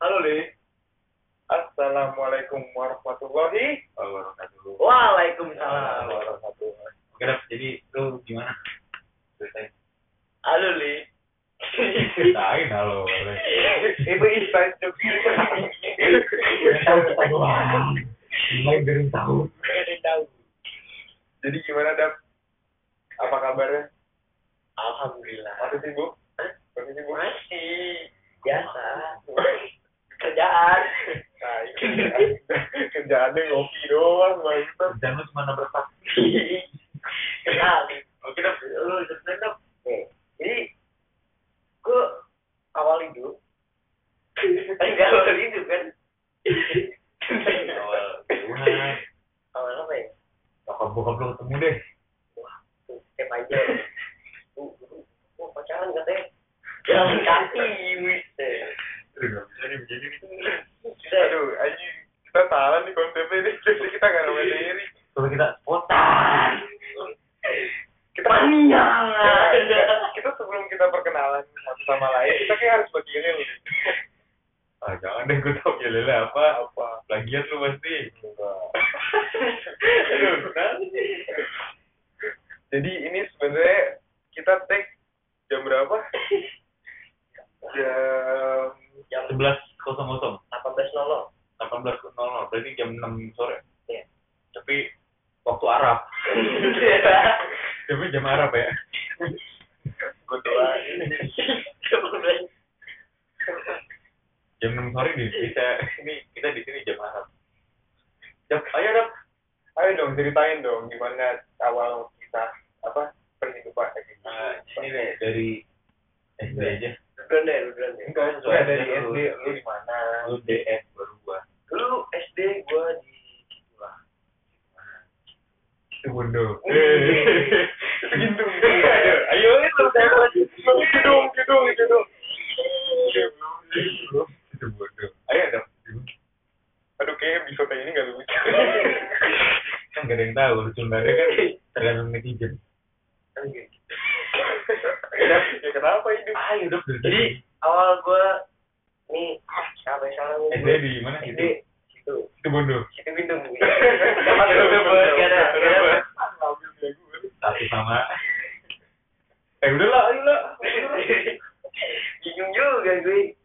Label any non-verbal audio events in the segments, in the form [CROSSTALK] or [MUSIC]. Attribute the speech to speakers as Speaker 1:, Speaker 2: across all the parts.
Speaker 1: Halo, Li. Assalamualaikum warahmatullahi
Speaker 2: wabarakatuh.
Speaker 3: Waalaikumsalam.
Speaker 1: wabarakatuh.
Speaker 2: Oke, Dap, jadi lu gimana? Ceritain.
Speaker 3: Halo, Li.
Speaker 2: Ceritain halo.
Speaker 1: Itu insight joke.
Speaker 2: Tahu kita doang. Mulai dari tahu.
Speaker 3: Tahu.
Speaker 1: Jadi gimana, Dap? Apa kabarnya?
Speaker 3: Alhamdulillah.
Speaker 1: Masih sibuk? Masih sibuk?
Speaker 3: Masih biasa. Kerjaan.
Speaker 1: Nah, kerjaan. kerjaannya ngopi doang, mantap.
Speaker 2: Dan lu cuma nabrak tak.
Speaker 3: Kenal. Oke, Dap. Lu ceritain, Dap. Nih, Jadi, gue awal hidup. Enggak awal hidup, kan?
Speaker 2: Awal.
Speaker 3: Awal apa ya?
Speaker 2: Bokap bokap lu ketemu deh.
Speaker 3: Wah, step aja. [LAUGHS] Tuh, pacaran katanya. Jalan kaki, wis.
Speaker 2: Begini.
Speaker 1: Aduh, anjing. Kita salah nih konsepnya ini. [LAUGHS] Jadi kita nggak nama diri.
Speaker 2: Coba kita spontan.
Speaker 1: Kita
Speaker 3: Mania.
Speaker 1: Kita- [LAUGHS] kita sebelum kita perkenalan satu sama lain, kita kayak harus. [LAUGHS]
Speaker 2: Ah, jangan deh, gue tau apa. Apa? Lu pasti.
Speaker 1: Aduh? Jadi ini sebenarnya kita take jam berapa? Jam
Speaker 3: Jam
Speaker 2: 11.00.
Speaker 3: 18.00.
Speaker 2: 18.00. Berarti jam 6 sore.
Speaker 3: Iya.
Speaker 2: Tapi waktu Arab. [LAUGHS] Tapi jam Arab ya.
Speaker 1: gue doain.
Speaker 2: Jam 6 sore di kita ini kita di sini jam Arab. Dap, ayo dap.
Speaker 1: Ayo dong ceritain dong gimana awal kita apa perhidupan ini.
Speaker 2: Nah, ini deh dari SD aja.
Speaker 3: Duluan deh, lu duluan deh.
Speaker 1: Enggak,
Speaker 2: Sesuai
Speaker 1: enggak dari SD
Speaker 2: lu.
Speaker 1: lu di mana?
Speaker 2: Lu DS baru gua.
Speaker 3: Dulu SD gua di.
Speaker 2: Itu bondo.
Speaker 1: Gitu. Ayo, ayo itu.
Speaker 2: Itu bondo. Ayo dap.
Speaker 1: Aduh kayak episode ini gak lucu. [LAUGHS]
Speaker 2: Kan gak ada yang tahu lucu nggak ada kan tergantung netizen. [LAUGHS]
Speaker 1: ya kenapa hidup?
Speaker 2: Ayo dap.
Speaker 3: Jadi awal gua nih sampai sekarang
Speaker 2: SD di mana
Speaker 3: SD
Speaker 2: gitu?
Speaker 3: situ.
Speaker 2: Itu bondo.
Speaker 3: Situ Bindung. Udah, udah, gak ada.
Speaker 2: Satu sama. Eh udah lah, ayo lah.
Speaker 3: Bingung juga gue.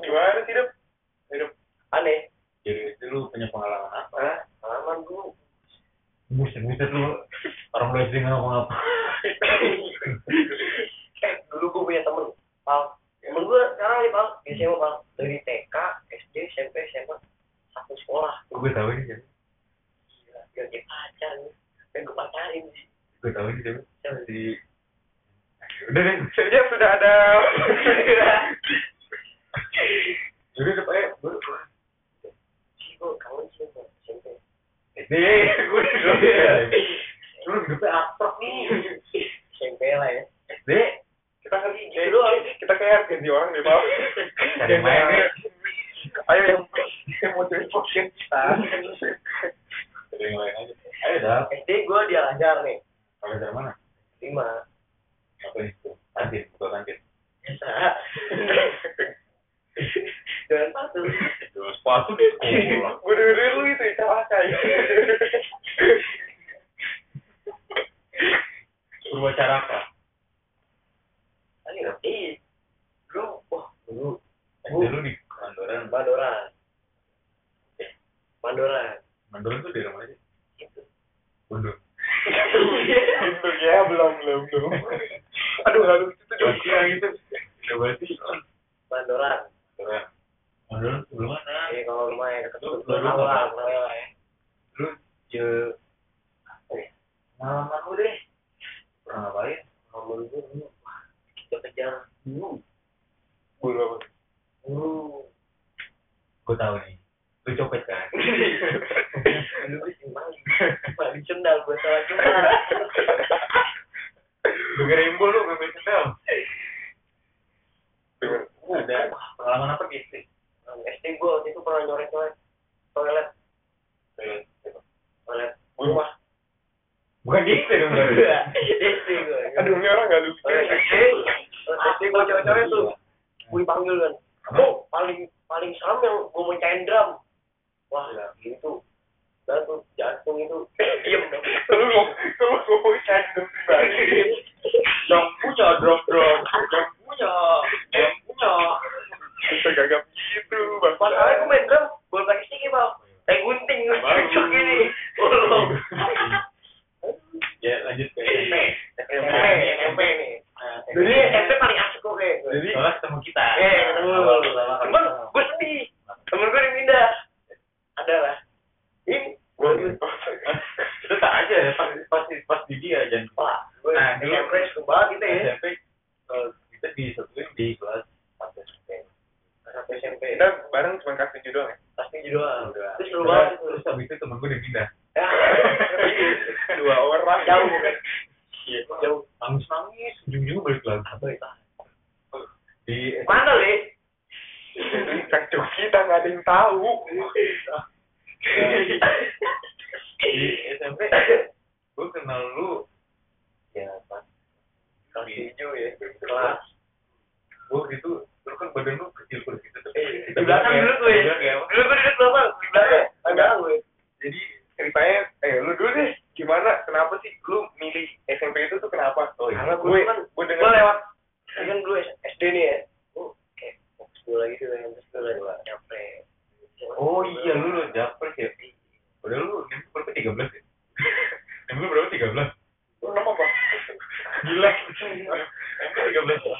Speaker 1: Gimana sih, Dap? Hidup.
Speaker 3: Aneh.
Speaker 2: Jadi itu lu punya pengalaman apa?
Speaker 3: Pengalaman gua.
Speaker 2: Buset, buset lu. Orang lu SD nggak ngapa-ngapa.
Speaker 3: eh dulu gue punya temen pal temen gue sekarang nih pal di SMA pal dari TK SD SMP SMA satu sekolah
Speaker 2: Gue tahu ini siapa.
Speaker 3: gila dia pacar nih pengen gue pacarin sih
Speaker 2: Gue tahu ini siapa. Si. Udah deh.
Speaker 1: Saja sudah ada. [LAUGHS]
Speaker 2: Udah deh, ayo. Baru.
Speaker 3: sih gue kangen sih sama SMP
Speaker 2: SD. Gue dulu. Lu hidupnya abstrak nih.
Speaker 3: SMP lah ya
Speaker 2: SD.
Speaker 1: Kita kan
Speaker 3: gitu doang.
Speaker 1: Kita kayak harus ganti orang deh, Pak.
Speaker 2: Cari main nih.
Speaker 1: Ayo yang yang mau jadi podcast kita.
Speaker 2: Yang lain aja. Ayo dah.
Speaker 3: SD gue dia nih
Speaker 2: dari mana?
Speaker 3: lima
Speaker 2: Apa itu? Kantin, buka kantin.
Speaker 3: biasa dan satu
Speaker 2: Jual sepatu di sekolah.
Speaker 1: Gue dengerin lu itu celaka ya.
Speaker 2: Berbicara apa?
Speaker 3: Tadi ngerti dulu wah dulu
Speaker 2: SD lu di Mandoran.
Speaker 3: Mandoran Mandoran
Speaker 2: Mandoran tuh di mana sih?
Speaker 3: itu
Speaker 2: Bondo.
Speaker 1: Gitu ya, belum, belum, belum. Aduh, aduh, itu tuh
Speaker 2: Berarti yang itu. Ya berarti.
Speaker 3: Mandoran
Speaker 2: Mandoran. Mandoran sebelum mana?
Speaker 3: Jadi kalau lumayan deket
Speaker 2: Lu-
Speaker 3: deket
Speaker 2: lu-
Speaker 3: tahu lah, tahu lah ya.
Speaker 2: Lu je apa ya? Pengalaman lu deh. Pernah ngapain?
Speaker 3: Kalau gue dulu, wah, kita kejar dulu,
Speaker 1: Bulu apa?
Speaker 3: dulu.
Speaker 2: Gue tahu nih. Lu copet kan?
Speaker 3: Dulu gue sih maling, maling sendal gue salah cuma.
Speaker 2: Lu kira imbo lu ngambil sendal.
Speaker 1: Dengar.
Speaker 2: Ada pengalaman apa di SD?
Speaker 3: SD gue waktu itu pernah nyoret nyoret toilet, toilet rumah.
Speaker 2: Bukan di SD dong berarti.
Speaker 3: SD gue.
Speaker 1: Aduh, ini orang gak lucu.
Speaker 3: Toilet SD, toilet SD gue cewek-cewek tuh. Gue panggil kan, Oh, paling paling serem yang gue mencain drum. Wah, ya gitu. Dan tuh jantung itu [CLEARS THROAT] diem dong.
Speaker 1: Lu ngomong, lu ngomong candu pribadi.
Speaker 2: Yang punya drum drum, yang punya, yang punya.
Speaker 1: Bisa gagap gitu, bang.
Speaker 3: Masalahnya gue main drum, gue pakai sticky bang. Kayak gunting, cucuk gini. [LAUGHS]
Speaker 2: Ya lanjut ke.
Speaker 3: SMP,
Speaker 2: SMP
Speaker 3: nih. Jadi SMP paling asik kok kayak.
Speaker 1: Jadi,
Speaker 2: Soalnya ketemu kita.
Speaker 3: Eh, ketemu. Cuman gue sedih. Temen gue yang pindah. Ada lah. Ini
Speaker 1: gua
Speaker 2: Itu [LAUGHS] tak aja ya, pas pas pas di dia jangan
Speaker 3: gue
Speaker 2: Nah, dulu-
Speaker 3: SMP suka banget gitu ya.
Speaker 2: SMP eh, kita disatuin di kelas satu SMP.
Speaker 3: Satu SMP.
Speaker 1: kita bareng cuma kelas tujuh doang ya.
Speaker 3: Doang.
Speaker 2: Udah.
Speaker 3: Itu seru banget.
Speaker 2: Terus habis itu temen gue udah pindah.
Speaker 3: Ya. [LAUGHS]
Speaker 1: Dua orang.
Speaker 3: Jauh kan.
Speaker 2: Iya,
Speaker 3: Jauh.
Speaker 2: nangis nangis, ujung-ujungnya balik lagi. Di
Speaker 3: Mana le?
Speaker 1: Kacau kita nggak ada yang tahu.
Speaker 2: di SMP gue kenal lu ya pas kali hijau ya kelas gue gitu lu kan badan lu kecil kurus gitu tuh
Speaker 3: Di belakang dulu tuh ya.
Speaker 2: Ya,
Speaker 3: Dulu gue duduk belakang. Di belakang. Belakang gue.
Speaker 1: Jadi ceritanya, eh lu dulu deh, gimana? Kenapa sih lu milih SMP itu tuh kenapa?
Speaker 2: Oh, iya.
Speaker 1: Karena gue,
Speaker 3: Gue kan
Speaker 1: gue
Speaker 3: gue
Speaker 1: dengar
Speaker 3: lewat. Kan dulu SD nih ya. Oh, kayak kan. Sekolah dua. Nyampe.
Speaker 2: oh iya lu lu japres ya padahal lu nempel berapa tiga belas ya [LAUGHS] nempel berapa tiga belas
Speaker 1: lu nama apa?
Speaker 2: gila nempel tiga belas ya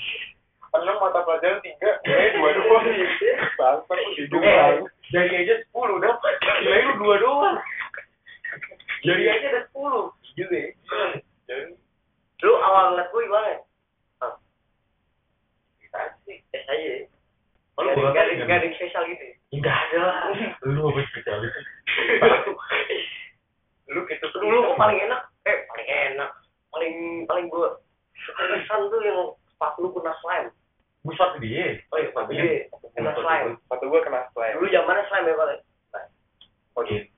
Speaker 1: Enam mata pelajaran tiga, gue [LAUGHS] dua nih. Bangsa lu
Speaker 2: Eh, jadi aja sepuluh dapat gila lu dua doang jadi aja ada sepuluh
Speaker 1: Gitu ya.
Speaker 2: jadi
Speaker 3: Lu awal ngeliat gue gimana? Ah,
Speaker 2: kita sih
Speaker 3: tes aja ya.
Speaker 2: Kalau
Speaker 3: Gak
Speaker 2: gua
Speaker 3: ada-
Speaker 2: kali
Speaker 3: gak ada yang spesial gitu. ya?
Speaker 2: Enggak ada lah. Lu apa spesialis? [LAUGHS] Lu gitu
Speaker 3: Dulu kok paling enak, eh paling enak, paling paling gue kesan tuh yang sepatu lu kena slime.
Speaker 2: Busat dia.
Speaker 3: Oh iya, sepatu dia kena slime.
Speaker 1: Sepatu gue kena slime.
Speaker 3: Dulu zamannya slime ya paling.
Speaker 1: Oh, gitu.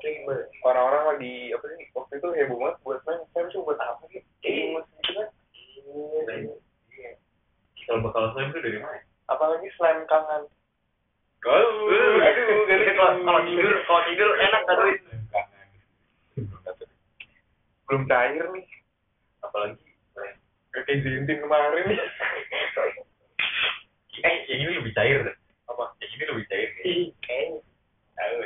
Speaker 3: Slime.
Speaker 1: Orang-orang lagi, apa sih, waktu itu heboh banget buat slime. Slime tuh buat apa sih?
Speaker 3: Iya.
Speaker 1: Ingus gitu kan?
Speaker 2: Kalau bakal slime itu dari mana?
Speaker 1: Apalagi slime kangen.
Speaker 2: Kau.
Speaker 1: Aduh,
Speaker 3: kalau kalau tidur, kalau tidur enak kan duit.
Speaker 1: Belum cair nih.
Speaker 2: Apalagi.
Speaker 1: Kayak Zintin kemarin. [LAUGHS]
Speaker 2: Eh, yang ini lebih cair. deh. Apa? Yang ini lebih cair. ya?
Speaker 3: Kayaknya.
Speaker 2: Tahu.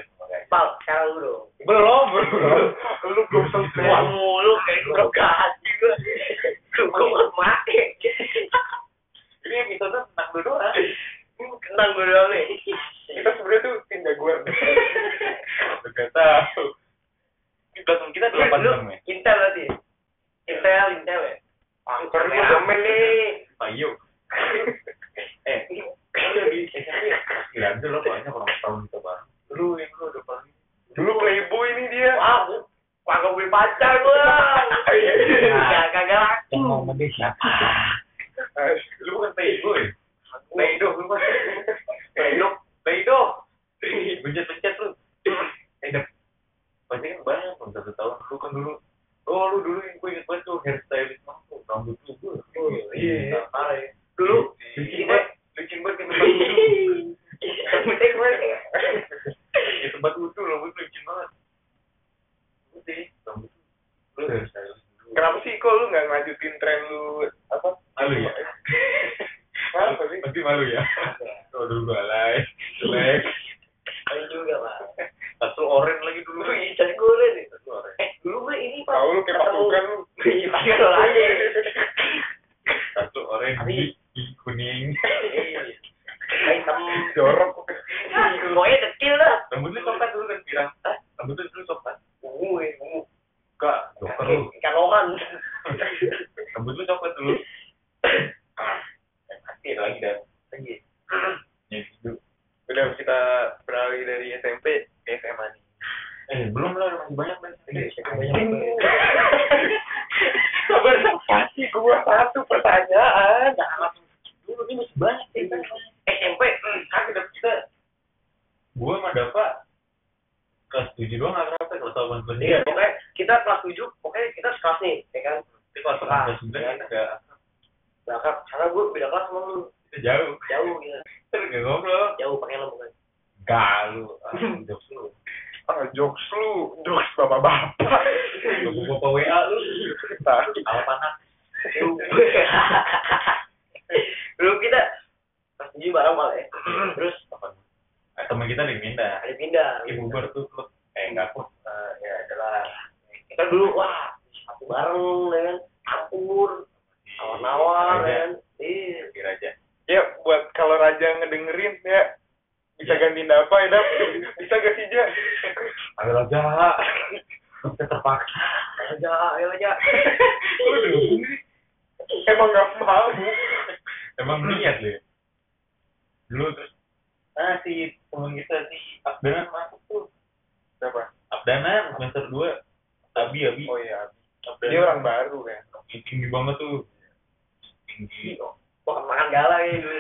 Speaker 3: Pal, sekarang lu dong.
Speaker 2: Belum, belum.
Speaker 1: Lu belum selesai.
Speaker 3: Wah mulu kayak gue kasih gue. Lu gue mau mati.
Speaker 2: Ini episode tentang lu doang.
Speaker 3: Kenang gue doang nih.
Speaker 1: Kita sebenarnya tuh tim jagoan.
Speaker 2: Lu gak. Ini belakang kita delapan
Speaker 3: Lu
Speaker 2: jam ya.
Speaker 3: Intel berarti. Intel, Intel ya.
Speaker 1: Angker nih,
Speaker 3: Rame nih.
Speaker 2: Ayo. Eh, udah di SMP. Gila, ada lo banyak orang tahun kita bareng. Lu yang lu udah paling
Speaker 1: Dulu playboy nih dia.
Speaker 3: Wah, gue kagak beli pacar gue. Kagak kagak laku.
Speaker 2: ngomong dia siapa? Lu bukan playboy. Playdo, lu kan.
Speaker 3: Playdo.
Speaker 2: Playdo. Pencet-pencet lu. Eh, dap. Pasti kan banyak kan satu tahun. Lu kan dulu. Oh, lu dulu yang gue inget banget tuh hairstylist mampu. Rambut lu gue.
Speaker 3: Oh, iya, parah ya. Dulu
Speaker 2: Licin
Speaker 3: kita
Speaker 2: banget. Licin banget ke tempat wudhu.
Speaker 3: Rambutnya keren ya.
Speaker 2: Di tempat wudhu rambut lu licin banget. Putih. Rambut lu. Lu hairstylist dulu.
Speaker 1: Kenapa sih kok lu nggak ngajutin tren lu apa?
Speaker 2: Malu ya?
Speaker 1: Kenapa sih?
Speaker 2: Pasti malu ya? Oh, dulu gue alay. Jelek.
Speaker 3: Keren juga, Pak.
Speaker 2: Satu oren lagi dulu.
Speaker 3: Lu ijaz gue nih.
Speaker 2: Satu oren.
Speaker 3: Eh, dulu gue ini, Pak.
Speaker 1: Tahu lu kayak pasukan lu.
Speaker 3: Iya, pasukan aja.
Speaker 2: Satu oren.
Speaker 3: Tapi-
Speaker 2: hijau, kuning.
Speaker 3: Hitam.
Speaker 1: Jorok.
Speaker 3: Pokoknya kecil lah.
Speaker 2: Rambut lu coklat dulu kan pirang. Rambut lu dulu coklat.
Speaker 3: Ungu ya, ungu.
Speaker 2: Enggak, joker lu.
Speaker 3: Ikan lohan.
Speaker 2: Rambut lu coklat dulu. Ah, yang mati ada lagi dah.
Speaker 3: Lagi.
Speaker 2: Ya, gitu.
Speaker 1: Udah kita beralih dari SMP ke SMA nih.
Speaker 2: Eh, belum lah, masih banyak kan.
Speaker 3: Banyak.
Speaker 1: Sabar kasih gua satu pertanyaan.
Speaker 2: Jangan langsung dulu, ini masih banyak sih. kan.
Speaker 3: SMP.
Speaker 2: Kan kita kita gua sama Dava kelas tujuh doang nggak kerasa kelas delapan kelas
Speaker 3: Iya, pokoknya kita kelas 7, pokoknya kita sekelas nih, ya kan?
Speaker 2: Tapi kelas delapan kelas sembilan kita nggak
Speaker 3: Nah, kan, karena gue beda kelas sama lu.
Speaker 2: jauh.
Speaker 3: Jauh gitu
Speaker 2: terus gak ngobrol.
Speaker 3: Jauh pakai helm bukan?
Speaker 2: Gak lu. Ah, [LAUGHS] jokes lu.
Speaker 1: Ah, jokes lu, jokes bapak-bapak.
Speaker 2: bapak WA lu. Apa anak
Speaker 3: dulu kita pas tujuh bareng malah ya. Terus
Speaker 2: apa? Teman kita di Minda
Speaker 3: ada pindah.
Speaker 2: Ibu ber tuh klub eh enggak kok
Speaker 3: Eh, ya adalah. Kita dulu wah satu bareng ya kan. Campur nawar-nawar ya kan iya
Speaker 2: Raja
Speaker 1: ya buat kalau Raja ngedengerin ya bisa gantiin apa ya Dap? Bisa gak sih Ja?
Speaker 2: ayo Raja kita terpaksa
Speaker 3: aja ayo aja
Speaker 2: lu dukung sih
Speaker 1: Emang gak mau.
Speaker 2: emang niat lu ya dulu terus ah si temen kita si Abdanan masuk tuh
Speaker 1: Siapa?
Speaker 2: Abdanan semester 2 Abi Abi
Speaker 1: Oh iya.
Speaker 2: Abdanan.
Speaker 1: Dia orang baru kan.
Speaker 2: tinggi banget tuh tinggi
Speaker 3: wah makan galah [LAUGHS] ya dulu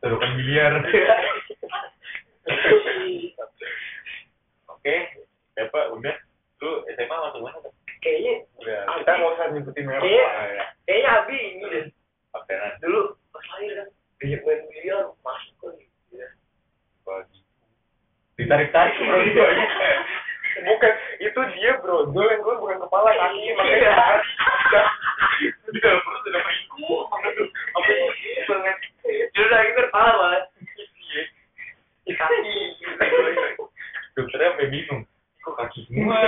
Speaker 2: terukan biliar oke Bapak udah lu SMA masuk mana
Speaker 3: kayaknya
Speaker 1: Udah. Kita nggak usah nyebutin
Speaker 3: Iya.
Speaker 1: lah ya.
Speaker 3: kayaknya Abi ini deh
Speaker 2: Abdanan
Speaker 3: dulu pas lahir kan dia main biliar masuk kan ya.
Speaker 2: bagi ditarik tarik bro [LAUGHS]
Speaker 1: Bukan, itu dia bro. Gue yang gue bukan kepala kaki makanya tarik.
Speaker 2: Di dalam perut ada pengikut
Speaker 3: apa sih banget dulu lagi kepala banget di kaki
Speaker 2: dokternya sampai bingung. Kok kaki semua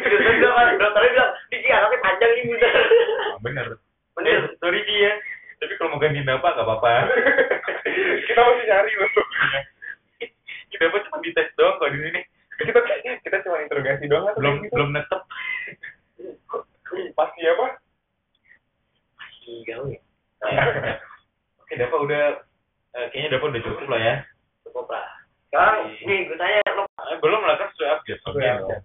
Speaker 3: dokter bilang dokternya bilang Diki anaknya panjang nih bener.
Speaker 2: Bener.
Speaker 3: Bener
Speaker 2: sorry Ki tapi kalau mau ganti apa gak apa-apa. [LAUGHS]
Speaker 1: Kita masih nyari loh.
Speaker 2: kita apa cuma dites doang kok di sini.
Speaker 1: Kita kita cuma interogasi doang
Speaker 2: belum
Speaker 1: gitu?
Speaker 2: belum netep.
Speaker 1: Pasti apa?
Speaker 3: Iya gue [LAUGHS]
Speaker 2: oke Dapa udah eh, kayaknya Dapa udah cukup lah ya.
Speaker 3: Cukup lah. Sekarang nih gue tanya lo
Speaker 2: Eh, belum lah kan sudah update. Dong.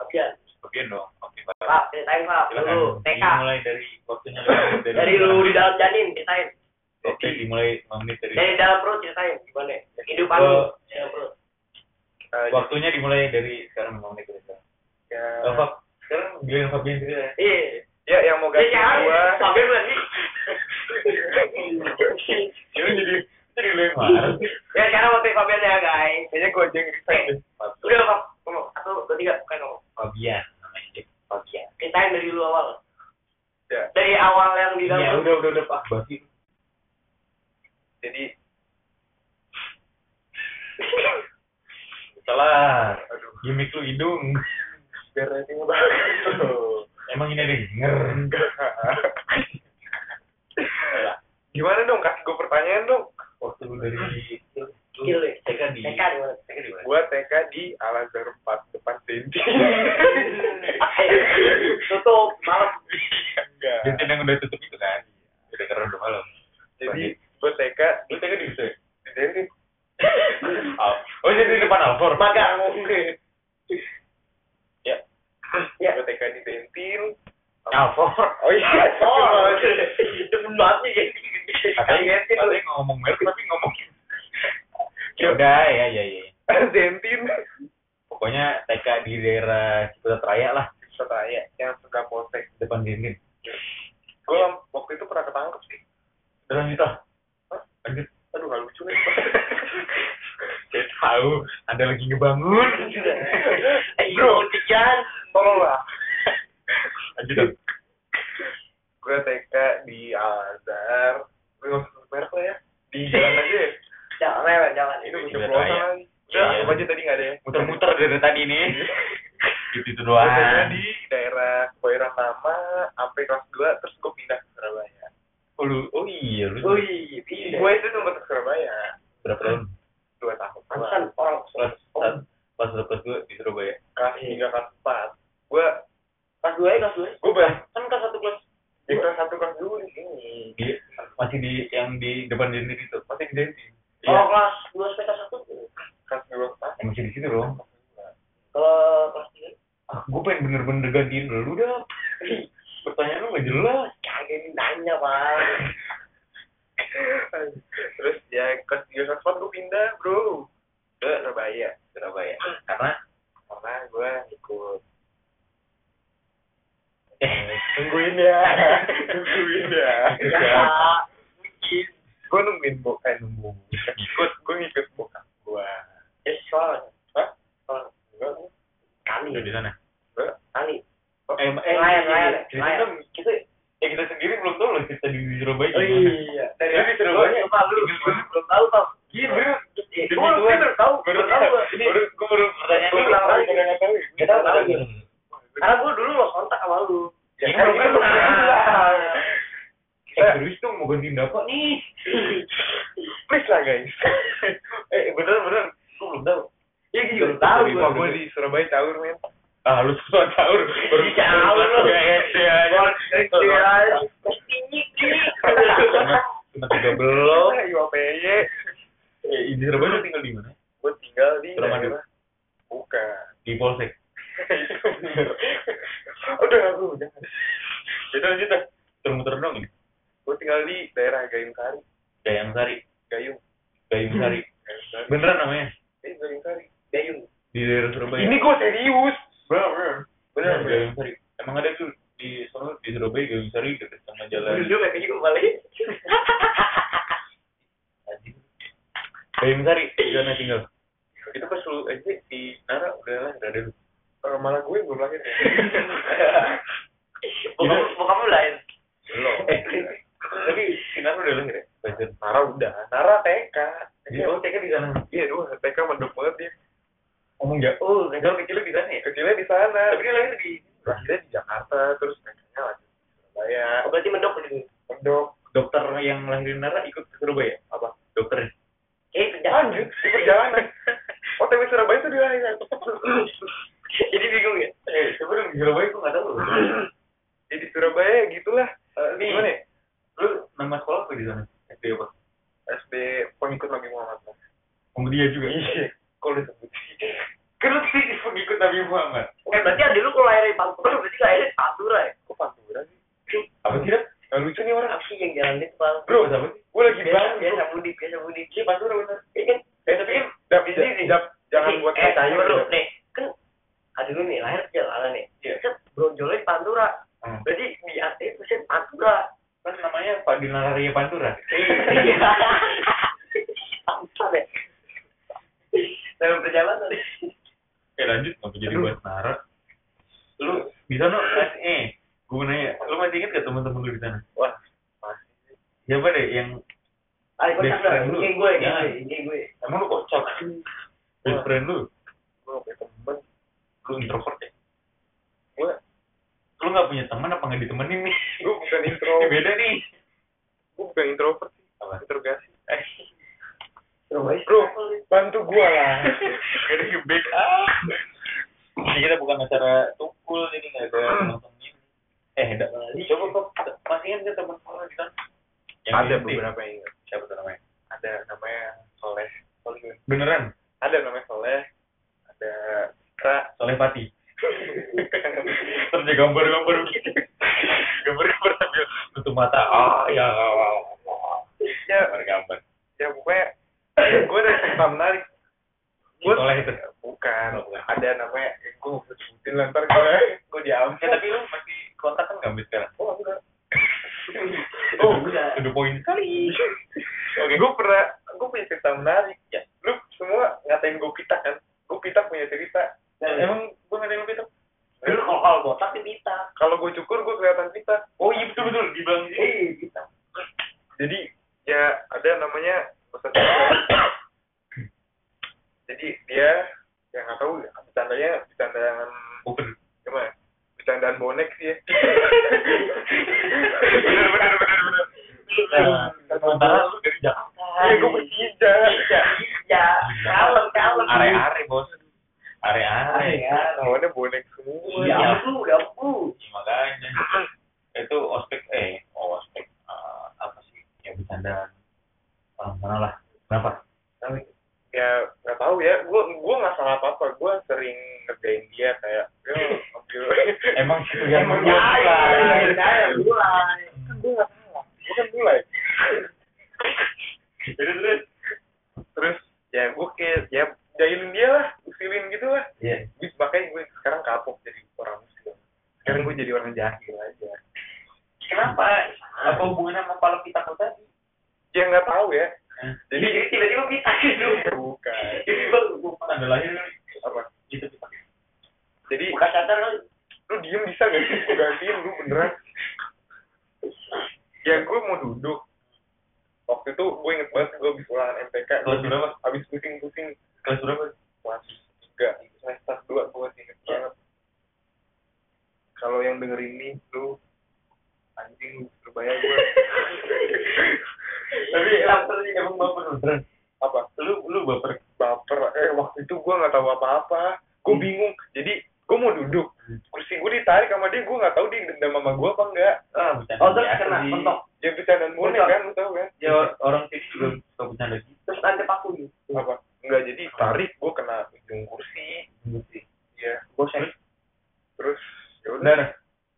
Speaker 3: Fabian
Speaker 2: Fabian dong. Oke Pak.
Speaker 3: Ceritain Pak dulu. TK
Speaker 2: dimulai dari waktunya [LAUGHS] dari,
Speaker 3: dari lu di dalam janin ceritain.
Speaker 2: Oke dimulai 5 menit dari
Speaker 3: dari dalam perut ceritain gimana? Kehidupan lu dalam perut.
Speaker 1: Eh,
Speaker 2: waktunya dimulai dari sekarang 5 menit dari sekarang.
Speaker 1: Ya,
Speaker 2: sekarang bilang Fabian cerita ya?
Speaker 3: Iya
Speaker 1: ya yang mau
Speaker 3: ya
Speaker 1: ganti gua.
Speaker 3: Fabian berarti
Speaker 2: Ya lu [LAUGHS] jadi jadi marah sih.
Speaker 3: ya sekarang waktu Fabian ya guys
Speaker 1: Kayaknya gue aja yang resign deh.
Speaker 3: udah Pak ngomong satu dua tiga kan ngomong
Speaker 2: Fabian namanya Jack.
Speaker 3: Fabian ceritain dari lu awal
Speaker 1: Ya,
Speaker 3: dari awal yang di dalam
Speaker 2: Iya,
Speaker 3: perut
Speaker 2: udah udah udah Pak basi.
Speaker 1: jadi
Speaker 2: Salah.
Speaker 1: aduh,
Speaker 2: Gimik lu hidung.
Speaker 1: biar rating bagus.
Speaker 2: Emang ini ada denger.
Speaker 1: Enggak. Gimana dong? Kasih gue pertanyaan dong.
Speaker 2: Waktu lu dari lu
Speaker 3: Skill ya.
Speaker 2: TK di
Speaker 3: TK di mana?
Speaker 2: TK di mana?
Speaker 1: Gua TK di Al Azhar 4 depan Denti.
Speaker 3: tutup malam
Speaker 1: Enggak.
Speaker 2: Jadi yang udah tutup itu kan. Udah karena udah malam.
Speaker 1: Jadi gue TK
Speaker 2: lu TK di situ ya?
Speaker 1: di Denti.
Speaker 2: Al- Oh, jadi di depan Alfor.
Speaker 3: magang
Speaker 1: Ya.
Speaker 3: Ya.
Speaker 1: Gue TK di Dentin.
Speaker 2: Alfor.
Speaker 1: Oh iya.
Speaker 3: oh demen banget nih kayak
Speaker 2: Katanya,
Speaker 3: gitu
Speaker 2: katanya ngomong merek tapi ngomong. Ya udah ya ya ya.
Speaker 1: Dentin.
Speaker 2: Pokoknya TK di daerah Ciputat Raya lah,
Speaker 1: Surabaya yang suka polsek.
Speaker 2: depan dinding.
Speaker 1: Gue waktu itu pernah ketangkep sih.
Speaker 2: Udah lah.
Speaker 1: Hah?
Speaker 2: Lanjut.
Speaker 1: Aduh gak lucu nih. [LAUGHS]
Speaker 2: Saya tahu ada lagi ngebangun. [LAUGHS]
Speaker 3: Bro, Tijan.
Speaker 1: Tolong lah. [LAUGHS]
Speaker 2: Lanjut dong.
Speaker 1: Gue TK di Al Azhar. Merek lah ya. Di jalan aja ya.
Speaker 3: Jangan lewat, jangan.
Speaker 1: Itu
Speaker 2: Jalan
Speaker 1: pelosan
Speaker 2: Raya.
Speaker 1: lagi.
Speaker 2: Iya,
Speaker 1: Udah,
Speaker 2: iya.
Speaker 1: anggap aja tadi nggak ada ya.
Speaker 2: Muter-muter dari tadi nih. Gitu itu doang.
Speaker 1: di daerah Koiran Lama sampai kelas 2 terus gue pindah ke Surabaya.
Speaker 2: Oh, lu, oh iya lu.
Speaker 3: Wih, pindah.
Speaker 1: Gue itu sempat ke Surabaya
Speaker 2: berapa tahun?
Speaker 1: dua tahun.
Speaker 3: Pantesan orang
Speaker 2: Kelas kelas satu, kelas dua di Surabaya.
Speaker 1: Kelas tiga kelas empat. Gue
Speaker 3: kelas dua ya, kelas dua.
Speaker 1: gue bah
Speaker 2: Kan kelas satu kelas
Speaker 1: di kelas satu kelas dua di sini.
Speaker 2: di masih di yang di depan dinding itu.
Speaker 1: Masih di.
Speaker 2: Iya.
Speaker 3: Oh, kelas dua sampai kelas satu.
Speaker 1: Kelas dua kelas
Speaker 2: Eh, masih di situ dong.
Speaker 3: Kalau kelas tiga,
Speaker 2: Ah, gue pengen bener-bener gantiin lu dah pertanyaan lu nggak jelas.
Speaker 3: Kagak ini nanya pak.
Speaker 1: Terus ya kelas tiga kelas empat gue pindah bro. Ke Surabaya
Speaker 2: Surabaya. Karena?
Speaker 1: Karena gue ikut.
Speaker 2: Eh.
Speaker 1: Tungguin ya. Tungguin ya.
Speaker 3: ya, ya.
Speaker 1: Gue nungguin bukan eh nunggu. Ikut gue ngikut bokap gue
Speaker 2: eh soalnya hah? Gue
Speaker 1: kami. Di
Speaker 2: sana. Dewi Sari zona single itu pas lu aja di Nara udah lah udah ada lu
Speaker 1: kalau malah gue belum lahir ya
Speaker 3: bukan kamu lahir
Speaker 1: belum
Speaker 2: eh. tapi si Nara udah lahir ya
Speaker 1: Nara udah Nara TK
Speaker 2: Iya, oh TK di sana.
Speaker 1: Iya, dua TK mendok banget dia.
Speaker 2: Omong ya, oh, kecil kecilnya di sana ya?
Speaker 1: Kecilnya di sana.
Speaker 2: Tapi dia lahir di
Speaker 1: lahirnya di Jakarta, terus TK-nya lagi Bayar.
Speaker 3: Oh, berarti mendok gitu.
Speaker 1: Mendok.
Speaker 2: Dokter yang lahirin Nara ikut ke Surabaya? peraturan.
Speaker 1: iya
Speaker 3: sampai tadi.
Speaker 2: Oke lanjut nggak jadi buat narak lu bisa no eh gue nanya lu masih inget gak teman-teman lu di sana
Speaker 1: wah masih
Speaker 2: siapa deh yang
Speaker 3: best ya,
Speaker 2: ya.
Speaker 3: Ya,
Speaker 2: friend lu.
Speaker 3: Ini gue, ini gue.
Speaker 2: Emang lu kocok. Best friend lu.
Speaker 1: Gue temen.
Speaker 2: Lu introvert ya?
Speaker 1: Gue.
Speaker 2: Lu gak punya teman apa gak ditemenin nih?
Speaker 1: Gue bukan [LAUGHS]
Speaker 2: introvert. Beda nih. sekali.
Speaker 1: Oke, gue pernah, gue punya cerita menarik ya
Speaker 2: nggak
Speaker 1: tahu ya. Jadi
Speaker 3: tiba-tiba kita gitu.
Speaker 1: Iya, bukan.
Speaker 3: Jadi gue
Speaker 2: tanda lahir kan,
Speaker 1: apa
Speaker 2: gitu
Speaker 1: jadi
Speaker 3: bukan sadar kan?
Speaker 1: lu diem bisa gak sih? Gak gantiin lu beneran. Ya gue mau duduk. Waktu itu gue inget banget gue habis ulangan MTK
Speaker 2: kelas berapa?
Speaker 1: Habis pusing-pusing.
Speaker 2: Kelas berapa?
Speaker 1: Kelas tiga semester dua gue masih inget iya. banget. Kalau yang denger ini lu anjing lu bayar gue [LAUGHS]
Speaker 2: Tapi emang, emang baper beneran.
Speaker 1: apa
Speaker 2: Lu lu baper.
Speaker 1: baper eh waktu itu gue nggak tahu apa-apa gue bingung jadi gue mau duduk kursi gue ditarik sama dia gue nggak tahu dia dendam sama gue apa enggak
Speaker 2: Ah.
Speaker 3: Oh, terus kena mentok.
Speaker 1: ya bercandaan murni
Speaker 3: Betul.
Speaker 1: kan lu tahu kan
Speaker 2: Ya or- orang sini juga suka bercanda gitu.
Speaker 3: Terus nanti paku gitu.
Speaker 1: apa enggak jadi tarik gue kena ujung kursi iya
Speaker 3: Gosek.
Speaker 1: terus ya udah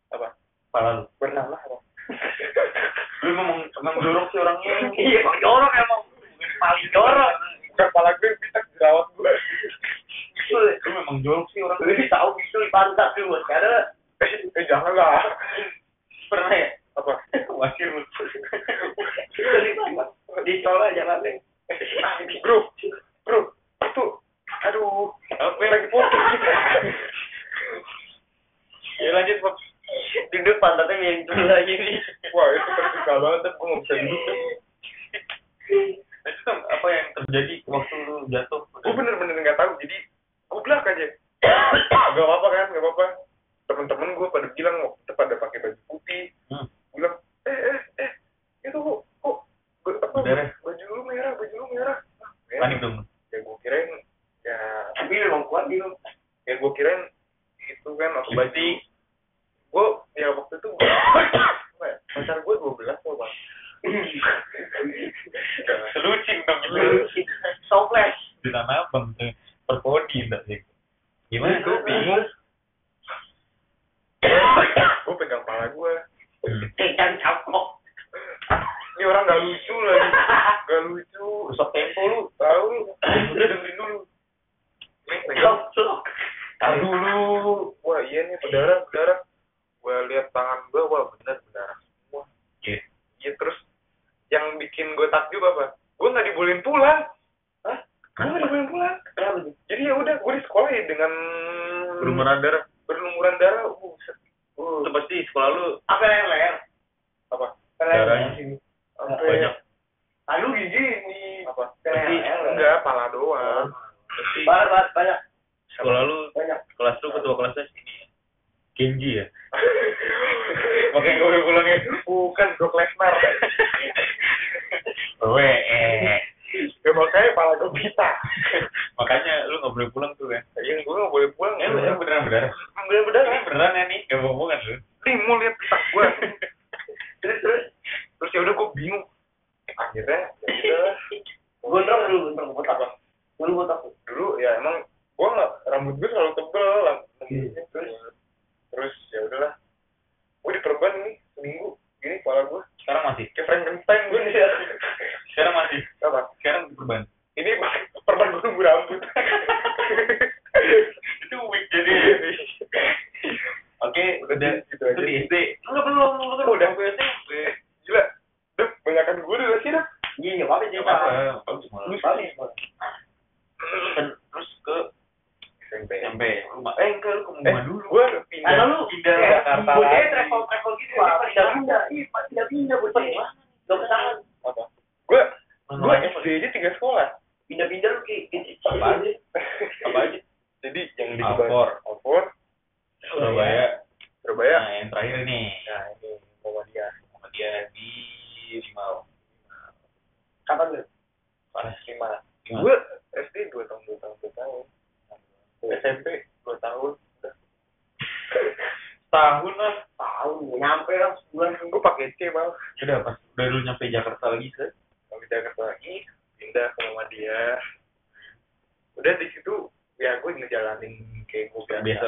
Speaker 1: apa
Speaker 2: Kepala lu.
Speaker 1: pernah lah [LAUGHS]
Speaker 2: Lu memang emang jorok sih orangnya. [LAUGHS]
Speaker 3: Iya, emang jorok emang. Paling jorok.
Speaker 1: kepala gue pitak jerawat gue
Speaker 2: Lu memang jorok sih
Speaker 3: Lu
Speaker 2: orangnya.
Speaker 3: tahu di pantat lu. Sekarang
Speaker 1: eh, eh jangan lah
Speaker 2: Pernah ya?
Speaker 1: apa
Speaker 2: Wakil lu.
Speaker 3: di pantat. Di sekolah jangan deh.
Speaker 1: ah, bro bro itu aduh apa yang lagi foto
Speaker 2: Ya lanjut, Bob.
Speaker 3: Duduk pantatnya miring lagi nih.
Speaker 1: Wah itu terbuka banget tapi gue nggak bisa duduk kan
Speaker 2: Nah, Itu kan apa yang terjadi waktu lu jatuh?
Speaker 1: gue bener-bener nggak tahu jadi gue belak aja gak apa-apa kan gak apa-apa temen-temen gue pada bilang waktu itu pada pakai baju putih
Speaker 2: Hmm.
Speaker 1: Gua bilang eh eh eh itu kok kok ba- apa
Speaker 2: Berdarah.
Speaker 1: baju lu merah baju lu merah Ah, merah.
Speaker 2: Panik dong.
Speaker 1: ya gue kirain ya
Speaker 3: Tapi memang kuat gitu.
Speaker 1: ya gue kirain itu kan atau baju gue ya waktu itu gue apa ya, pacar gue dua belas kok bang
Speaker 2: Selucing dong
Speaker 3: Lu toples.
Speaker 2: Di tanah abang tuh. Perpodi enggak sih? Gimana
Speaker 1: gue bingung gue pegang kepala gue
Speaker 3: Eh, jangan capok.
Speaker 1: ini orang gak lucu lagi gak lucu
Speaker 2: Rusak tempo lu.
Speaker 1: tahu lu udah dengerin dulu ini pegang
Speaker 3: Sok, sok.
Speaker 1: tahu dulu wah iya nih berdarah berdarah gue lihat tangan gue wah bener berdarah semua
Speaker 2: Iya.
Speaker 1: iya terus yang bikin gue takjub apa gue nggak dibolehin pulang
Speaker 3: Hah?
Speaker 1: gue nggak dibolehin pulang
Speaker 3: Kenapa
Speaker 1: jadi ya udah gue di sekolah ya dengan
Speaker 2: Berumuran darah.
Speaker 1: berlumuran darah uh, buset. uh,
Speaker 2: Itu pasti sekolah lu
Speaker 3: Apa leher?
Speaker 1: apa
Speaker 2: darahnya
Speaker 3: sini.
Speaker 1: Sampai-
Speaker 2: banyak.
Speaker 3: Lalu gini.
Speaker 1: apa
Speaker 3: Berarti
Speaker 1: enggak pala doang
Speaker 2: Pasti
Speaker 3: Banyak, banyak, banyak.
Speaker 2: sekolah lu
Speaker 3: Banyak.
Speaker 2: kelas lu ketua kelasnya sini ya. Kenji ya. Makanya gue udah pulang ya.
Speaker 1: bukan Brock Lesnar
Speaker 2: Wewe. eh.
Speaker 1: ya makanya pala gue bisa
Speaker 2: Makanya lu nggak boleh pulang tuh kan.
Speaker 1: ya gue nggak boleh pulang
Speaker 2: Eh, lu
Speaker 1: ya
Speaker 2: beneran berdarah.
Speaker 1: bener berdarah
Speaker 2: Ini beneran ya nih, gak bohongan lu.
Speaker 1: nih mau lihat pitak gue
Speaker 3: Terus, terus.
Speaker 1: terus ya udah gue bingung akhirnya ya udah
Speaker 3: Gondrong dulu, gondrong. Botak. Dulu botak.
Speaker 1: dulu ya emang gue nggak rambut gue selalu tebel lam- rambutnya terus terus ya udahlah gue diperban nih seminggu gini kepala gue
Speaker 2: Sekarang masih.
Speaker 1: kayak Frankenstein gue nih ya
Speaker 2: Sekarang masih.
Speaker 1: apa
Speaker 2: Sekarang diperban.
Speaker 1: ini perban gue nunggu rambut
Speaker 2: Itu weak jadi. Oke,
Speaker 1: Udah
Speaker 2: udah
Speaker 1: gitu
Speaker 2: itu
Speaker 1: aja.
Speaker 2: di SD. Enggak belum, lu kan
Speaker 1: Oh, udah.
Speaker 2: sampai SMP.
Speaker 1: gila banyakan gue udah sih dah
Speaker 3: Iya, nggak apa-apa sih, Pak.
Speaker 2: bagus malah. Kan- Terus ke
Speaker 1: SMP
Speaker 2: SMP. Rumah. Eh, enggak lu ke
Speaker 1: eh
Speaker 2: rumah dulu.
Speaker 1: gue pindah
Speaker 3: lu
Speaker 2: pindah
Speaker 3: eh,
Speaker 1: Jakarta
Speaker 3: gue travel travel gitu, Pak. Pindah pindah, iya. Pindah pindah, bocah. Gak bertahan.
Speaker 1: apa gue gue SD aja tiga sekolah
Speaker 3: Pindah pindah lu gitu.
Speaker 2: Apa aja? Apa aja?
Speaker 1: jadi yang di
Speaker 2: Alfor.
Speaker 1: Alfor
Speaker 2: Surabaya.
Speaker 1: Surabaya
Speaker 2: Nah, yang terakhir nih.
Speaker 1: nah ini Muhammadiyah
Speaker 2: Sama dia di Rimau.
Speaker 3: Kapan lu?
Speaker 2: Panas
Speaker 1: lima
Speaker 2: Lima.
Speaker 1: gue SD dua tahun dua tahun dua tahun SMP dua tahun [LAUGHS]
Speaker 2: Tahun lah.
Speaker 3: Tahun, nyampe lah sebulan.
Speaker 1: gue pakai C bang
Speaker 2: Udah pas udah lu nyampe Jakarta lagi ke
Speaker 1: kalau Jakarta lagi pindah ke Muhammadiyah udah di situ ya gue ngejalanin kayak gue biasa,
Speaker 2: biasa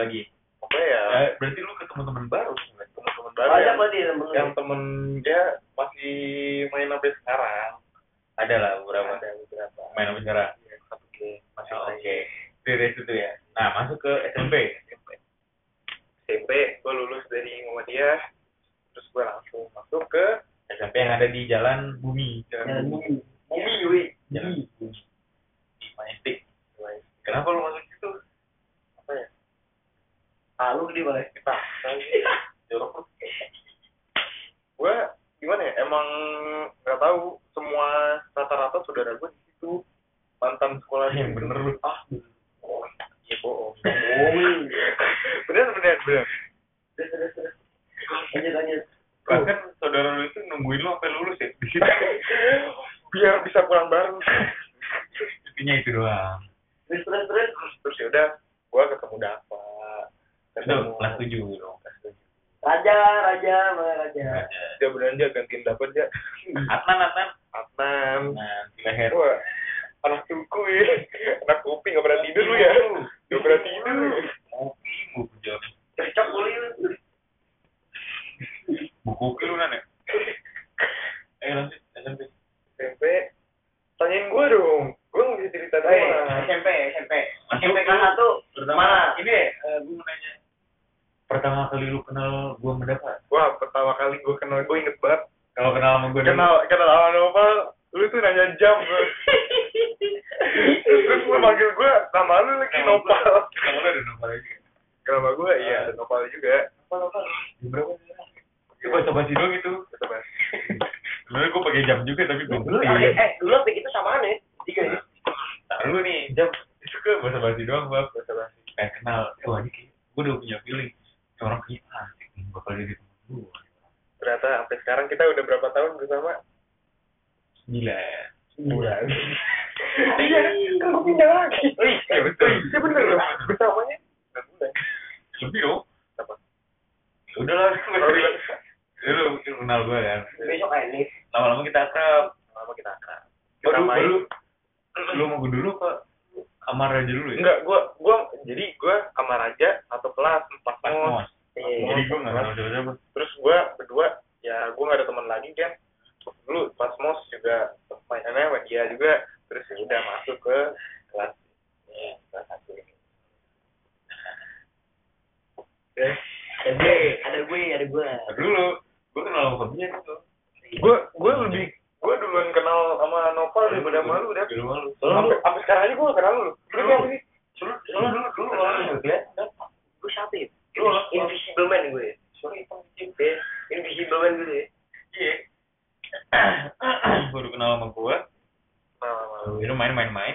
Speaker 1: pokoknya ya
Speaker 2: Eh, berarti lu ketemu teman baru
Speaker 1: teman-teman baru
Speaker 3: Banyak
Speaker 1: yang,
Speaker 3: berarti temen lu.
Speaker 1: yang temen dia masih main sampai sekarang
Speaker 2: Ada lah beberapa.
Speaker 1: ada beberapa
Speaker 2: Main apa sekarang?
Speaker 1: Ya, game masih
Speaker 2: Oh. Oke. Dari situ ya. Nah, masuk ke SMP.
Speaker 1: SMP SMP gue lulus dari Muhammadiyah terus gue langsung masuk ke
Speaker 2: SMP yang ada di Jalan Bumi.
Speaker 3: Jalan bumi.
Speaker 1: Bumi sama saudara gue di situ mantan sekolah
Speaker 2: yang bener lu
Speaker 1: ah
Speaker 2: oh iya bohong
Speaker 3: bohong
Speaker 1: bener bener bener
Speaker 3: terus terus terus lanjut lanjut
Speaker 2: bahkan saudara lu itu nungguin lu sampai lulus ya di situ
Speaker 1: biar bisa pulang bareng
Speaker 2: intinya itu doang
Speaker 3: terus terus terus
Speaker 1: terus ya udah gue ketemu Dava
Speaker 2: itu kelas tujuh dong
Speaker 1: kelas tujuh
Speaker 3: raja raja mana raja
Speaker 1: dia beneran dia gantiin dapat ya
Speaker 2: Atnan Atnan
Speaker 1: Atnan
Speaker 2: nah di leher
Speaker 1: Wah, anak tuku ya anak kopi nggak pernah tidur lu ya nggak pernah tidur
Speaker 2: kopi buku jam
Speaker 3: cocok boleh
Speaker 2: buku kopi lu kan ya eh lanjut SMP
Speaker 1: SMP tanyain gue dong gue nggak bisa cerita
Speaker 3: Hei,
Speaker 1: doang
Speaker 3: SMP SMP
Speaker 2: Masuk
Speaker 3: SMP
Speaker 2: lu.
Speaker 3: kelas satu
Speaker 2: pertama
Speaker 3: mana
Speaker 2: ini deh eh, gue mau nanya pertama kali lu kenal gue mendapat
Speaker 1: wah pertama kali gue kenal gue inget banget
Speaker 2: kalau kenal sama
Speaker 1: kenal awal novel lu tuh nanya jam [LAUGHS] terus lu manggil gue nama lu lagi nopal.
Speaker 2: kalau lu ada nomor aja
Speaker 1: nama gue iya ada nopal juga
Speaker 2: apa apa berapa? Itu bahasa basi doang itu.
Speaker 1: Kata Bas. [LAUGHS]
Speaker 2: sebenarnya gue pakai jam juga tapi gue
Speaker 3: dulu eh, eh dulu apa itu samaan ya tiga ya?
Speaker 2: Taruh nih jam. Itu ke bahasa basi doang bab.
Speaker 1: Kata Bas.
Speaker 2: kayak kenal. Wah ini gue udah punya feeling. Orang kayak asik bakal jadi temen gue
Speaker 1: ternyata sampai sekarang kita udah berapa tahun bersama
Speaker 2: gila
Speaker 1: bulan iya kan gue pindah lagi.
Speaker 2: Iya betul.
Speaker 1: Iya bener loh bersamanya
Speaker 2: lebih dong.
Speaker 1: Apa?
Speaker 2: Ya udah lah lu kenal gue kan
Speaker 3: besok Enis
Speaker 2: lama-lama kita akrab.
Speaker 1: Lama kita akrab. Kita
Speaker 2: baru
Speaker 1: main.
Speaker 2: baru. Lu mau gue dulu apa? Kamar aja dulu ya?
Speaker 1: Enggak gua gua jadi gua sama Raja satu kelas empat mos
Speaker 2: mos jadi gue nggak kenal siapa-siapa.
Speaker 1: Terus gua berdua ya gua nggak ada teman lagi kan dulu pas mos juga mainannya sama dia juga. Terus ya udah masuk ke kelas ya, kelas satu ini.
Speaker 3: Ada gue ada gue ada gue.
Speaker 2: Nah, dulu gue kenal sama Fabian tuh
Speaker 1: gua gua lebih gua duluan kenal sama Nopal daripada sama lu udah
Speaker 2: malu.
Speaker 1: sampai sampai sekarang aja gua nggak kenal lu lu siapa sih
Speaker 2: Dulu dulu dulu dulu malu ya.
Speaker 3: gue siapa ya
Speaker 1: Lu lah.
Speaker 3: invisible man gue
Speaker 1: sorry
Speaker 3: ya invisible man gue ya
Speaker 2: Iya. Baru kenal sama gue.
Speaker 1: Nah,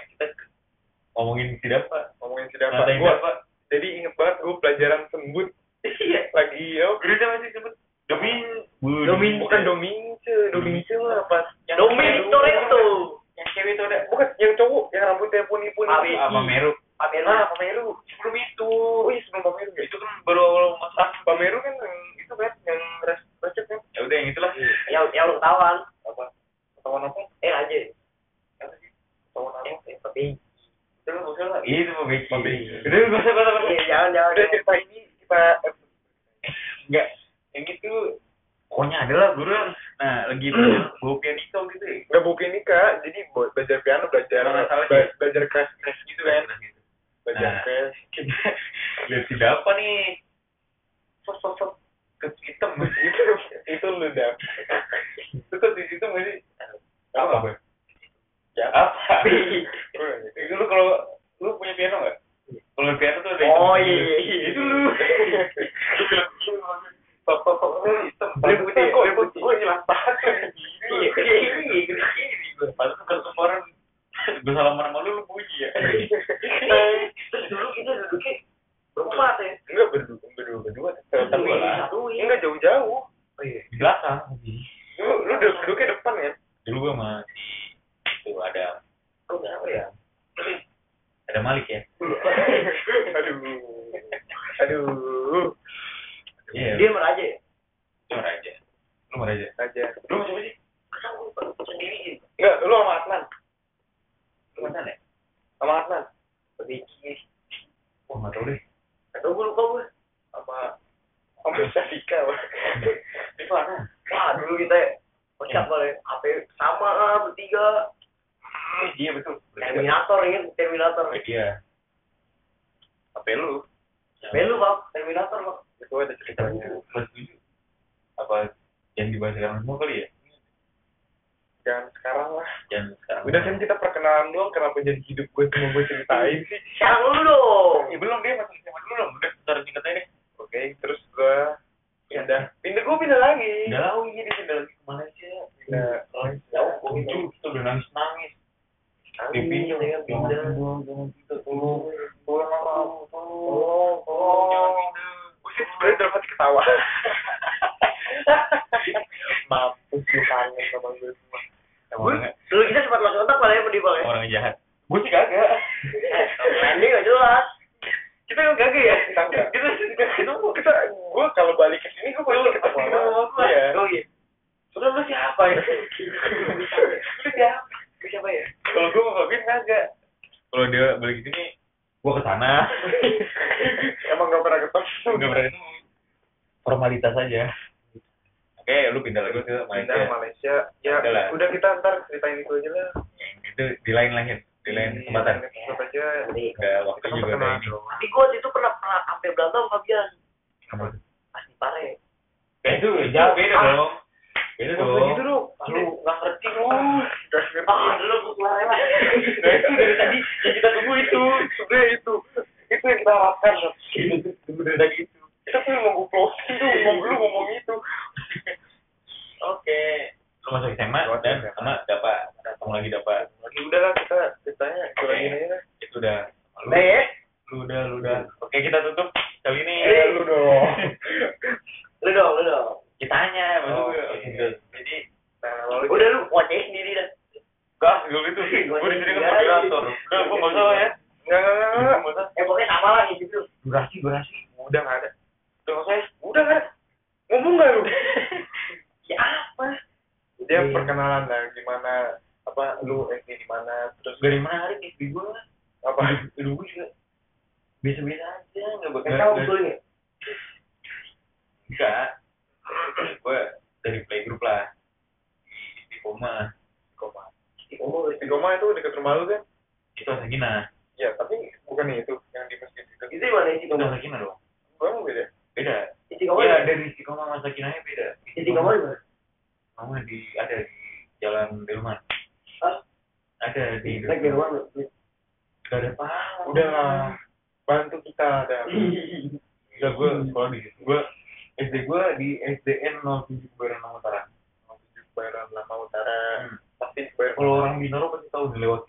Speaker 3: jangan
Speaker 2: sekarang lah.
Speaker 1: Jangan sekarang udah kan kita perkenalan doang kenapa jadi hidup gue semua gue ceritain sih?
Speaker 3: Sekarang dong.
Speaker 2: Ya, belum dia masih SMA dulu belum udah ntar singkatnya nih
Speaker 1: oke okay, terus gue ya, pindah. pindah gue pindah lagi.
Speaker 2: Pindah lagi. Jadi pindah iya. lagi. Ke Malaysia
Speaker 1: pindah.
Speaker 2: Malaysia oh gue itu udah nangis nangis. Di
Speaker 3: pindah.
Speaker 2: ya
Speaker 3: pindah.
Speaker 2: Jangan gitu tolong tolong
Speaker 1: tolong
Speaker 3: tolong
Speaker 1: tolong gue sih sebenarnya dalam hati ketawa. [LAUGHS]
Speaker 3: Mampus lu kangen sama gue semua
Speaker 2: orang
Speaker 3: dulu kita sempat masuk kontak malah ya
Speaker 2: orang jahat. Gue sih kagak.
Speaker 3: Ini gak jelas.
Speaker 1: Kita gak gagal ya?
Speaker 2: Kita [LAUGHS]
Speaker 1: kita kita kita gue kalau balik ke sini gue
Speaker 3: balik
Speaker 1: ke
Speaker 3: pasti
Speaker 1: gue mau
Speaker 3: apa ya
Speaker 1: sudah lu siapa ya? Lu siapa?
Speaker 3: Lu siapa ya?
Speaker 1: Kalau gue mau Fabian kagak.
Speaker 2: Kalau dia balik ke sini gue ke sana. [LAUGHS]
Speaker 1: Emang gak pernah ketemu
Speaker 2: gak pernah formalitas aja oke lu pindah lagi ke Malaysia.
Speaker 1: Pindah Malaysia. Ya
Speaker 2: Adalah.
Speaker 1: udah kita ntar ceritain itu aja lah.
Speaker 2: Itu di lain lain iya, di lain kesempatan
Speaker 1: aja.
Speaker 2: Udah
Speaker 1: iya. waktu
Speaker 2: juga udah ini
Speaker 3: tapi gua itu pernah pernah sampai Belanda sama Fabian
Speaker 2: apa? Pas
Speaker 3: di Pare
Speaker 2: ya eh, itu jauh beda
Speaker 3: ah.
Speaker 2: dong. Beda dong.
Speaker 1: itu
Speaker 3: lu nggak ngerti lu
Speaker 1: rumah.
Speaker 3: Hah?
Speaker 2: ada di
Speaker 3: rumah. di rumah
Speaker 2: gak ada. Pahala
Speaker 1: udah lah bantu kita ada. [LAUGHS]
Speaker 2: Enggak, gue sekolah di gue SD gue di SDN 07 Kebayoran Lama Utara.
Speaker 1: 07 Kebayoran Lama Utara.
Speaker 2: Hmm.
Speaker 1: tapi
Speaker 2: kalau orang Binaro pasti tahu lewat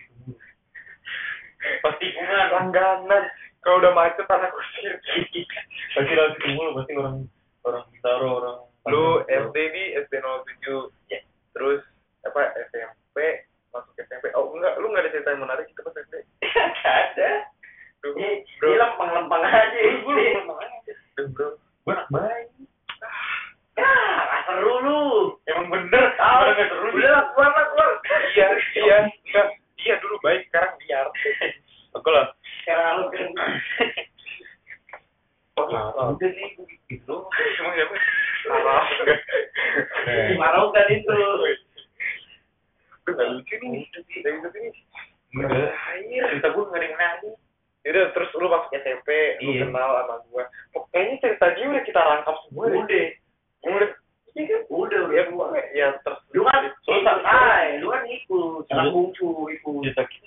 Speaker 1: tanggung cu itu. Dia sakit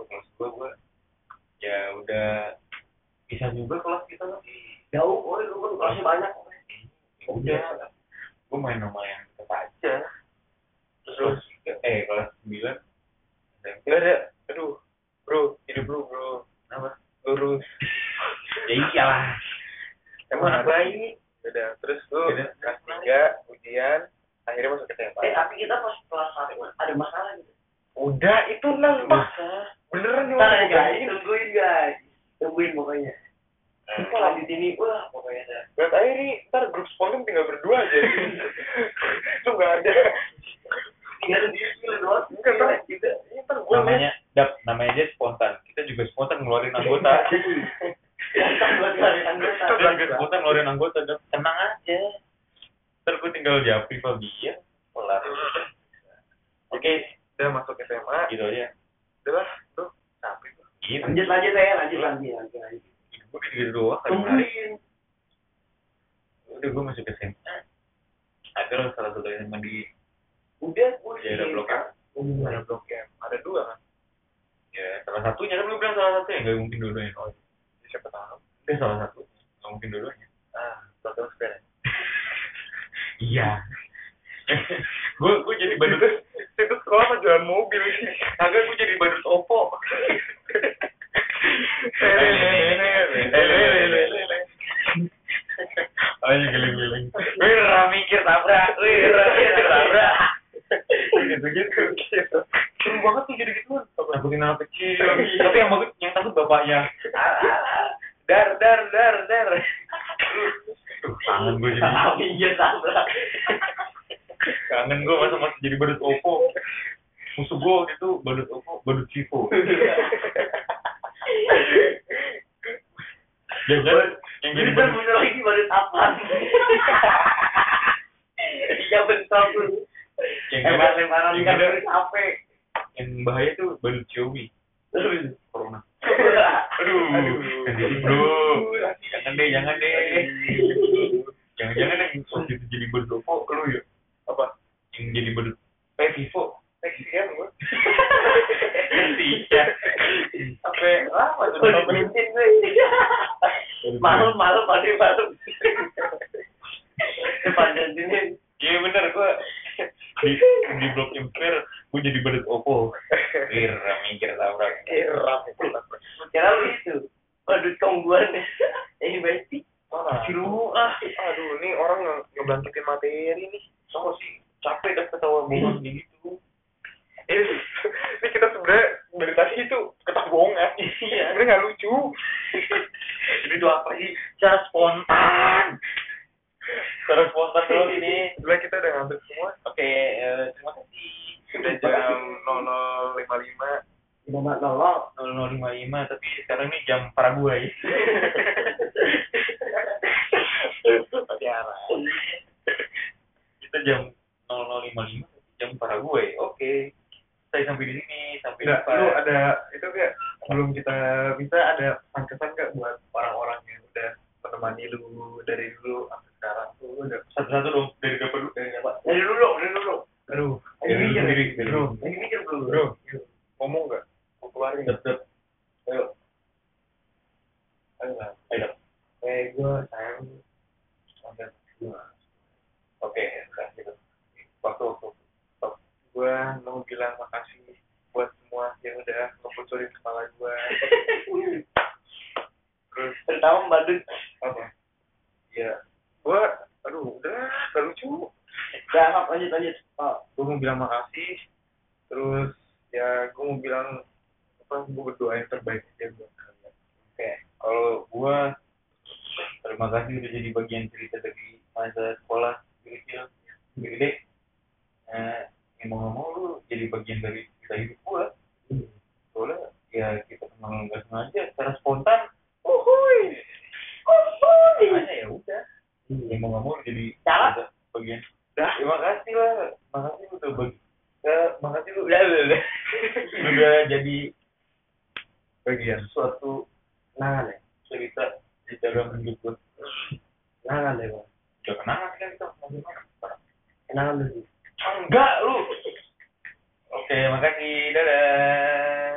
Speaker 1: ke kelas
Speaker 2: gue
Speaker 1: gue
Speaker 2: ya
Speaker 3: udah
Speaker 2: bisa juga kelas kita
Speaker 3: jauh oh itu kan kelasnya banyak.
Speaker 2: Ya iya. udah. Gue main nomor yang kita aja. Terus eh kelas sembilan
Speaker 1: ya ada. Aduh bro hidup lu bro.
Speaker 2: Apa?
Speaker 1: Lurus
Speaker 2: ya iyalah.
Speaker 1: Emang anak
Speaker 2: bayi
Speaker 1: udah terus lu kelas tiga ujian akhirnya masuk ke tempat
Speaker 3: eh tapi kita pas kelas satu ada masalah gitu.
Speaker 1: Udah itu nang pas beneran nih
Speaker 3: ya guys, tungguin guys, tungguin pokoknya.
Speaker 1: Hmm.
Speaker 3: Kita lanjut ini, wah pokoknya dah.
Speaker 1: Lihat aja nih, ntar grup spontan tinggal berdua aja. [LAUGHS] Lu nggak ada.
Speaker 3: Tinggal di sini doang.
Speaker 1: Enggak, ntar kita, ini ntar gue
Speaker 2: namanya dap namanya aja spontan kita juga spontan ngeluarin anggota [LAUGHS]
Speaker 3: Kita buat kalian anggota.
Speaker 2: kita spontan ngeluarin anggota Dap. tenang aja ntar gue tinggal japri Fabia kelar oke
Speaker 1: udah masuk SMA,
Speaker 2: gitu aja
Speaker 1: udah tuh. Capek tuh.
Speaker 2: gitu
Speaker 3: Lanjut lanjut ya, lanjut lanjut lanjut lanjut.
Speaker 2: gue gitu doang kan.
Speaker 3: Tungguin.
Speaker 2: udah gue masuk SMA ada lah salah satu SMA di
Speaker 3: Udah, gue
Speaker 2: ya ada blok M.
Speaker 1: Ada blok M, ada dua kan?
Speaker 2: ya salah satunya kan lu bilang salah satu ya nggak mungkin dua-duanya. Oh
Speaker 1: Siapa tahu?
Speaker 2: itu salah satu. Nggak mungkin dua-duanya.
Speaker 1: Ah, satu sepeda. [LAUGHS]
Speaker 2: iya. [LAUGHS] Gue gue jadi badut
Speaker 1: Itu sekolah mah jalan mobil sih.
Speaker 2: agak gue jadi badut opo ayo giling-giling
Speaker 3: Wira mikir tabrak, wira mikir tabrak.
Speaker 2: gitu-gitu seru banget tuh jadi gituan takutin anak kecil tapi yang bagus yang takut bapaknya
Speaker 3: Dar dar dar dar.
Speaker 2: Tuh, kangen gue jadi
Speaker 3: iya tabrak.
Speaker 2: kangen gue masa masih jadi badut opo musuh gue waktu itu badut opo badut cipo jangan [LAUGHS] yang jadi
Speaker 3: Jadi kan
Speaker 2: badut
Speaker 3: punya lagi baru tapan. Iya [LAUGHS] bentrok tuh.
Speaker 2: yang
Speaker 3: Lempar lemparan
Speaker 2: yang
Speaker 3: kan dari HP.
Speaker 2: yang bahaya tuh badut Xiaomi. Corona.
Speaker 1: Aduh.
Speaker 2: aduh. Jadi bro. Jangan deh jangan deh. Jangan jangan yang waktu itu jadi badut opo lu ya
Speaker 1: Apa?
Speaker 2: yang jadi badut eh Vivo
Speaker 1: Seksian gue.
Speaker 2: iya
Speaker 1: Sampai-
Speaker 3: bensin gue. Malam pagi malam. Sepanjang sini.
Speaker 2: Iya bener gue di di blok Empire gue jadi badut Oppo. Kira mikir tabrak.
Speaker 1: Kirap.
Speaker 3: Kira lu itu. Badut tongguan. Eh Besti.
Speaker 1: Mana?
Speaker 2: Si lu ah.
Speaker 1: Aduh, nih orang nge- ngebangkitin materi nih.
Speaker 2: Sama sih capek dah ketawa bohong kayak gitu.
Speaker 1: Ini, ini kita sebenarnya dari tadi itu ketawa bohongan. Iya. Sebenarnya nggak lucu.
Speaker 2: Jadi itu apa sih? Cara spontan. Cara spontan dulu ini.
Speaker 1: Sebenarnya kita udah ngantuk semua.
Speaker 2: Oke, eh, terima kasih.
Speaker 1: Sudah jam 00.55.
Speaker 3: Nomor nolong.
Speaker 2: 0055 tapi sekarang ini jam Paraguay.
Speaker 1: Tiara.
Speaker 2: Kita jam 0055 jam Paraguay. Oke. Saya sampai di sini sampai
Speaker 1: Enggak,
Speaker 2: jumpa.
Speaker 1: lu ada itu gak sebelum kita bisa ada pesan-kesan gak buat orang-orang yang udah menemani lu dari dulu sampai sekarang tuh lu udah
Speaker 2: satu-satu dong dari dapat dulu dari dapat.
Speaker 3: Dari dulu, dari dulu.
Speaker 1: aduh
Speaker 3: Ini
Speaker 2: Dari
Speaker 3: mikir,
Speaker 2: sendiri, dari
Speaker 1: bro
Speaker 3: Ini mikir dulu.
Speaker 1: bro ngomong gak
Speaker 2: Dap, dap.
Speaker 1: ayo ayo
Speaker 2: Ayo.
Speaker 1: eh gue sayang sampai gua
Speaker 2: Oke, udah gitu. Waktu waktu.
Speaker 1: gue mau bilang makasih buat semua yang udah ngebocorin kepala gue [LAUGHS] terus
Speaker 3: Pertama badut.
Speaker 1: apa ya gue aduh udah gak lucu
Speaker 3: Jangan lanjut lanjut. Oh.
Speaker 1: gue mau bilang makasih terus ya gue mau bilang apa gue berdoa yang terbaik aja buat kalian
Speaker 2: Oke, kalau gua terima kasih udah jadi bagian cerita dari masa sekolah kecil gede. Nah, yang mau mau lu jadi bagian dari cerita hidup gua. Soalnya ya kita kenal nggak sengaja secara spontan.
Speaker 3: Uhuy. Uhuy.
Speaker 2: Makanya ya udah. Yang mau mau jadi bagian. Dah, terima kasih lah. Makasih udah bagi. Ya, makasih lu udah. udah jadi
Speaker 1: bagian
Speaker 2: suatu
Speaker 3: Nangan ya.
Speaker 2: cerita di dalam hidup gua.
Speaker 3: Nangan deh, Bang.
Speaker 2: Udah kenangan kan sekarang.
Speaker 3: Kenangan dulu.
Speaker 2: Enggak lu. Oke, makasih. Dadah.